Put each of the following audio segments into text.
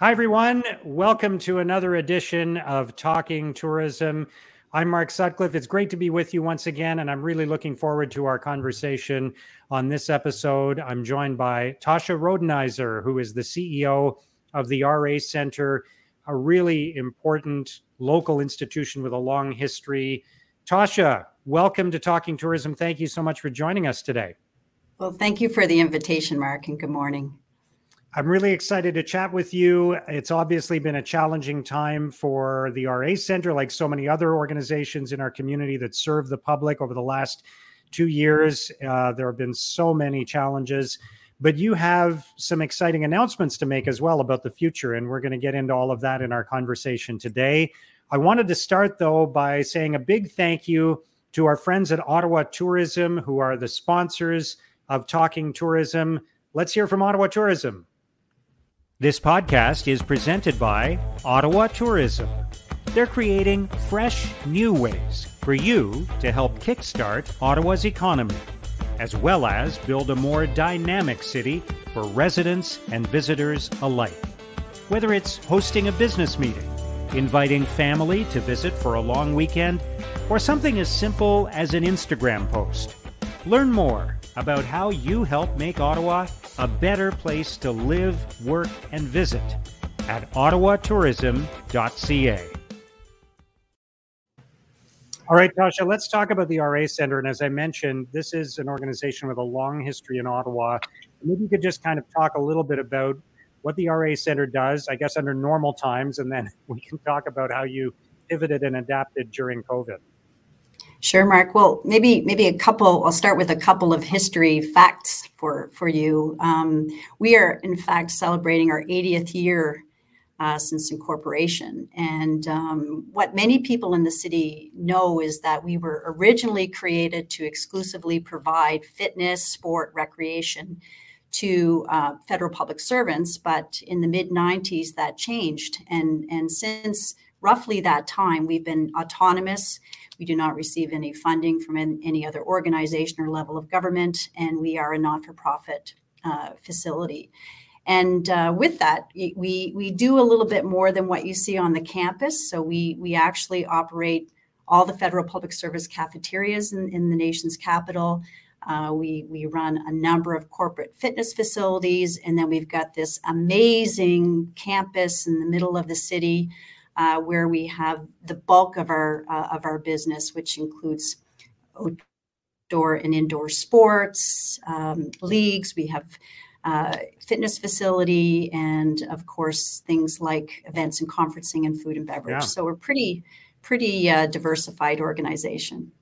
Hi, everyone. Welcome to another edition of Talking Tourism. I'm Mark Sutcliffe. It's great to be with you once again, and I'm really looking forward to our conversation on this episode. I'm joined by Tasha Rodenizer, who is the CEO of the RA Center, a really important local institution with a long history. Tasha, welcome to Talking Tourism. Thank you so much for joining us today. Well, thank you for the invitation, Mark, and good morning. I'm really excited to chat with you. It's obviously been a challenging time for the RA Center, like so many other organizations in our community that serve the public over the last two years. Uh, there have been so many challenges, but you have some exciting announcements to make as well about the future. And we're going to get into all of that in our conversation today. I wanted to start, though, by saying a big thank you to our friends at Ottawa Tourism, who are the sponsors of Talking Tourism. Let's hear from Ottawa Tourism. This podcast is presented by Ottawa Tourism. They're creating fresh, new ways for you to help kickstart Ottawa's economy, as well as build a more dynamic city for residents and visitors alike. Whether it's hosting a business meeting, inviting family to visit for a long weekend, or something as simple as an Instagram post. Learn more about how you help make Ottawa a better place to live, work, and visit at ottawatourism.ca. All right, Tasha, let's talk about the RA Center. And as I mentioned, this is an organization with a long history in Ottawa. Maybe you could just kind of talk a little bit about what the RA Center does, I guess, under normal times, and then we can talk about how you pivoted and adapted during COVID. Sure, Mark. Well, maybe maybe a couple. I'll start with a couple of history facts for for you. Um, we are in fact celebrating our 80th year uh, since incorporation, and um, what many people in the city know is that we were originally created to exclusively provide fitness, sport, recreation to uh, federal public servants. But in the mid 90s, that changed, and and since roughly that time, we've been autonomous we do not receive any funding from any other organization or level of government, and we are a not for profit uh, facility. And uh, with that, we, we do a little bit more than what you see on the campus. So we, we actually operate all the federal public service cafeterias in, in the nation's capital. Uh, we, we run a number of corporate fitness facilities, and then we've got this amazing campus in the middle of the city where we have the bulk of our uh, of our business, which includes outdoor and indoor sports um, leagues. We have uh, fitness facility, and of course things like events and conferencing and food and beverage. Yeah. So we're pretty pretty uh, diversified organization.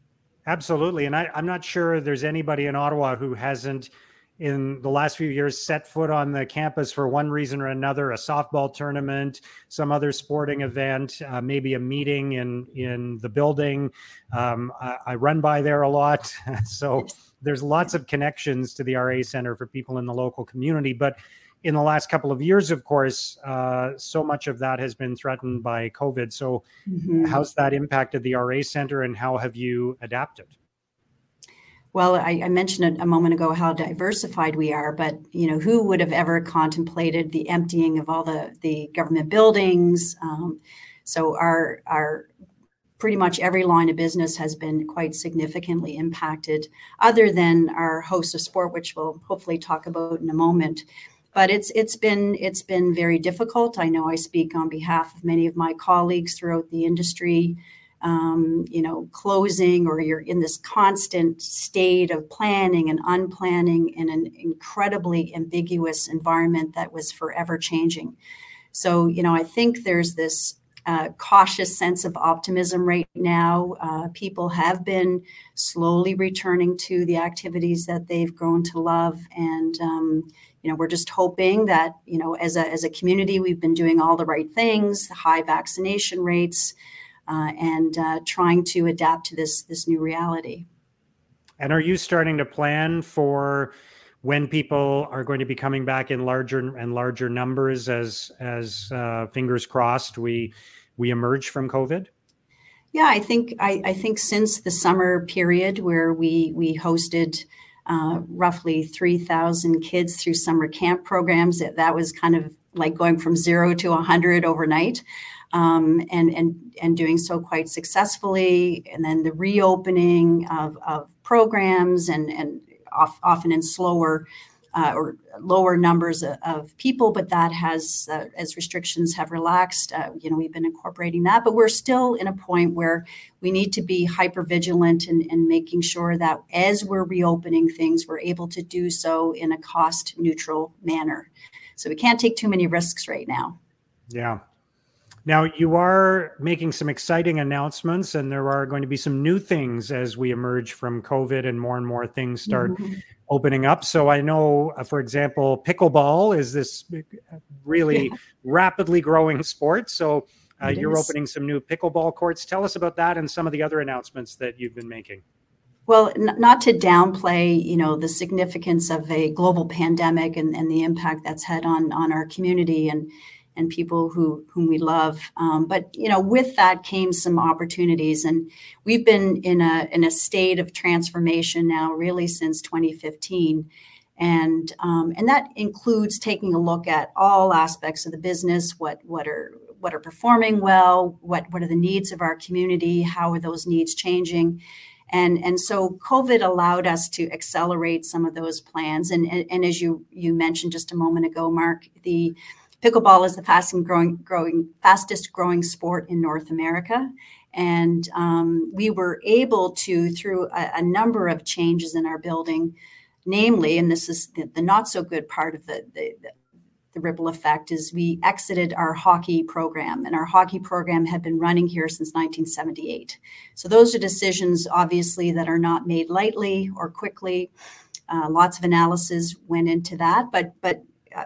Absolutely, and I, I'm not sure there's anybody in Ottawa who hasn't in the last few years set foot on the campus for one reason or another a softball tournament some other sporting event uh, maybe a meeting in in the building. Um, I, I, run by there a lot. So there's lots of connections to the ra center for people in the local community. But in the last couple of years of course uh, so much of that has been threatened by covid. So mm-hmm. how's that impacted the ra center and how have you adapted well, I, I mentioned a moment ago how diversified we are, but you know, who would have ever contemplated the emptying of all the the government buildings? Um, so our our pretty much every line of business has been quite significantly impacted, other than our host of sport, which we'll hopefully talk about in a moment. But it's it's been it's been very difficult. I know I speak on behalf of many of my colleagues throughout the industry um, you know, closing or you're in this constant state of planning and unplanning in an incredibly ambiguous environment that was forever changing. So, you know, I think there's this uh, cautious sense of optimism right now. Uh, people have been slowly returning to the activities that they've grown to love, and um, you know we're just hoping that you know as a as a community we've been doing all the right things, high vaccination rates uh, and uh, trying to adapt to this this new reality. And are you starting to plan for when people are going to be coming back in larger and larger numbers as as uh, fingers crossed we we emerge from COVID? Yeah, I think I, I think since the summer period where we we hosted uh, roughly 3,000 kids through summer camp programs. That, that was kind of like going from zero to 100 overnight um, and, and, and doing so quite successfully. And then the reopening of, of programs and, and off, often in slower uh, or lower numbers of, of, people, but that has, uh, as restrictions have relaxed, uh, you know, we've been incorporating that. But we're still in a point where we need to be hyper vigilant and, and making sure that as we're reopening things, we're able to do so in a cost neutral manner. So we can't take too many risks right now. Yeah. Now, you are making some exciting announcements, and there are going to be some new things as we emerge from COVID and more and more things start mm-hmm. opening up. So, I know, uh, for example, pickleball is this really yeah. rapidly growing sport. So, uh, you're opening some new pickleball courts. Tell us about that and some of the other announcements that you've been making. Well, n- not to downplay, you know, the significance of a global pandemic and, and the impact that's had on on our community and and people who whom we love. Um, but you know, with that came some opportunities, and we've been in a in a state of transformation now, really since 2015. And um, and that includes taking a look at all aspects of the business. What what are what are performing well? What what are the needs of our community? How are those needs changing? And, and so COVID allowed us to accelerate some of those plans. And, and, and as you, you mentioned just a moment ago, Mark, the pickleball is the fastest growing, growing fastest growing sport in North America. And um, we were able to, through a, a, number of changes in our building, namely, and this is the, the not so good part of the, the, the ripple effect, is we exited our hockey program. And our hockey program had been running here since 1978. So those are decisions, obviously, that are not made lightly or quickly. Uh, lots of analysis went into that, but but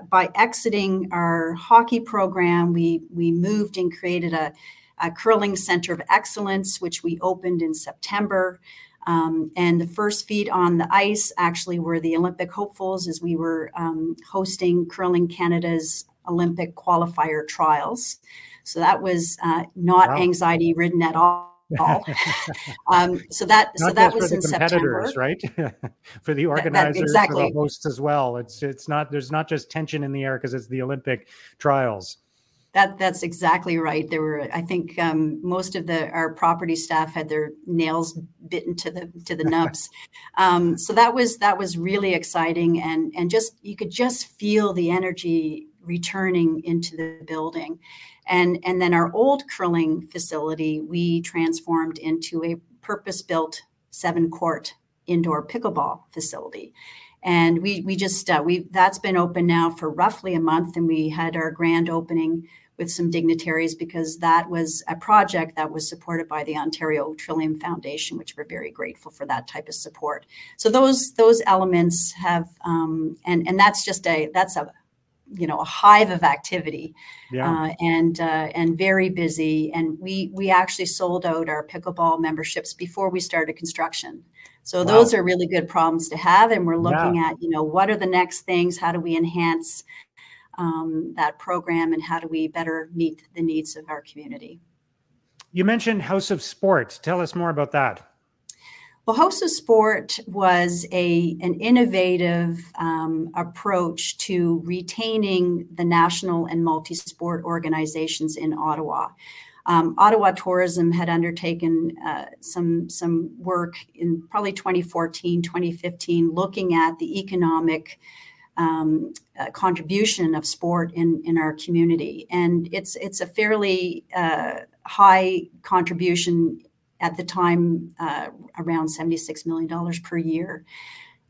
by exiting our hockey program, we we moved and created a, a curling center of excellence, which we opened in September. Um, and the first feet on the ice actually were the Olympic hopefuls as we were um, hosting Curling Canada's Olympic qualifier trials. So that was uh, not wow. anxiety ridden at all all. um, so that Not so that was in September, right? for the organizers, that, exactly. for the hosts as well. It's it's not there's not just tension in the air because it's the Olympic trials. That that's exactly right. There were, I think, um, most of the our property staff had their nails bitten to the to the nubs. um, so that was that was really exciting, and and just you could just feel the energy returning into the building. And, and then our old curling facility, we transformed into a purpose built seven court indoor pickleball facility. And we, we just, uh, we, that's been open now for roughly a month. And we had our grand opening with some dignitaries because that was a project that was supported by the Ontario Trillium Foundation, which we're very grateful for that type of support. So those those elements have, um, and and that's just a that's a you know a hive of activity yeah. uh, and uh, and very busy and we we actually sold out our pickleball memberships before we started construction so wow. those are really good problems to have and we're looking yeah. at you know what are the next things how do we enhance um, that program and how do we better meet the needs of our community you mentioned house of sport tell us more about that well, House of Sport was a an innovative um, approach to retaining the national and multi-sport organizations in Ottawa. Um, Ottawa Tourism had undertaken uh, some some work in probably 2014, 2015, looking at the economic um, uh, contribution of sport in in our community, and it's it's a fairly uh, high contribution at the time uh, around $76 million per year.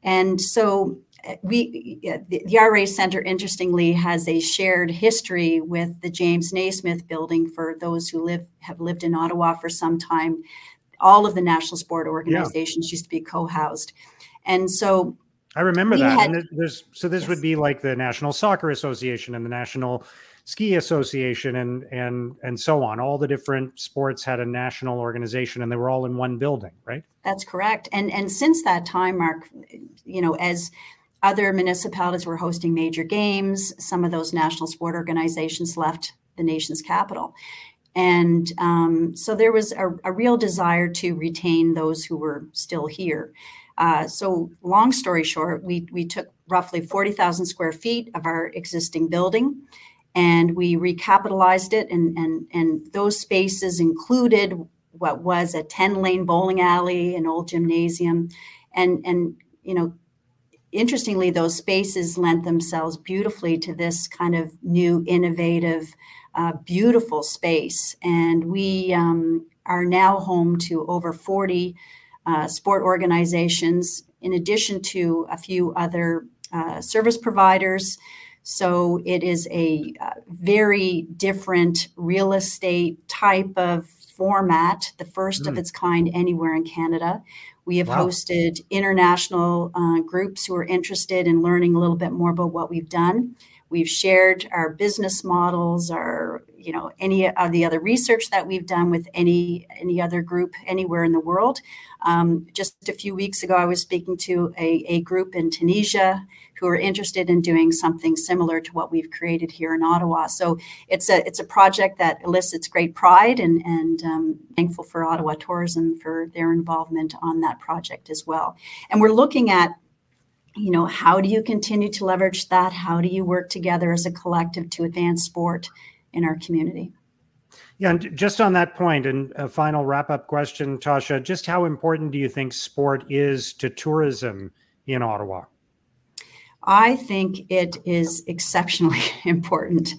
And so uh, we the, the RA Center interestingly has a shared history with the James Naismith building for those who live have lived in Ottawa for some time. All of the national sport organizations yeah. used to be co-housed. And so I remember that. Had, and there's so this yes. would be like the National Soccer Association and the National ski association and and and so on. All the different sports had a national organization and they were all in one building right? That's correct. And and since that time mark you know as other municipalities were hosting major games some of those national sport organizations left the nation's capital. And um, so there was a, a, real desire to retain those who were still here. Uh, so long story short we, we took roughly 40000 square feet of our existing building and we recapitalized it and and and those spaces included what was a 10 lane bowling alley an old gymnasium and and you know interestingly those spaces lent themselves beautifully to this kind of new innovative uh, beautiful space. And we um, are now home to over 40 uh, sport organizations in addition to a few other uh, service providers so it is a uh, very different real estate type of format, the first mm. of its kind anywhere in Canada. We have wow. hosted international uh, groups who are interested in learning a little bit more about what we've done. We've shared our business models, our you know any of the other research that we've done with any any other group anywhere in the world. Um, just a few weeks ago, I was speaking to a, a group in Tunisia who are interested in doing something similar to what we've created here in Ottawa. So it's a it's a project that elicits great pride, and and um, thankful for Ottawa Tourism for their involvement on that project as well. And we're looking at you know how do you continue to leverage that? How do you work together as a collective to advance sport in our community? Yeah and just on that point and a final wrap up question tasha just how important do you think sport is to tourism in ottawa? I think it is exceptionally important,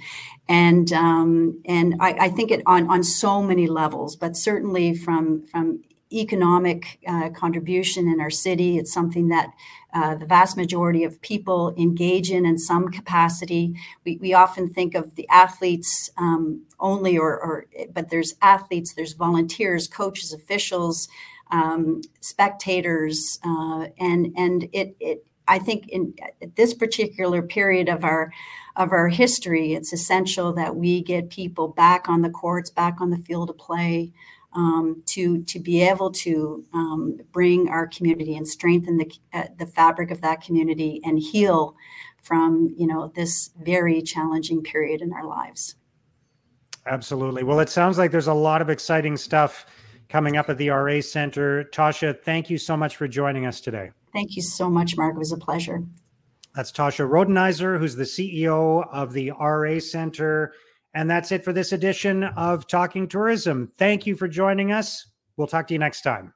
and um, and I, I, think it on on so many levels, but certainly from from economic uh, contribution in our city, it's something that uh, the vast majority of people engage in in some capacity. We, we often think of the athletes um, only, or, or but there's athletes, there's volunteers, coaches, officials, um, spectators, uh, and and it it I think in at this particular period of our of our history, it's essential that we get people back on the courts, back on the field of play, um, to to be able to um, bring our community and strengthen the uh, the fabric of that community and heal from you know this very challenging period in our lives. Absolutely. Well, it sounds like there's a lot of exciting stuff coming up at the RA Center. Tasha, thank you so much for joining us today. Thank you so much, Mark. It was a pleasure. That's Tasha Rodenizer, who's the CEO of the RA Center. And that's it for this edition of Talking Tourism. Thank you for joining us. We'll talk to you next time.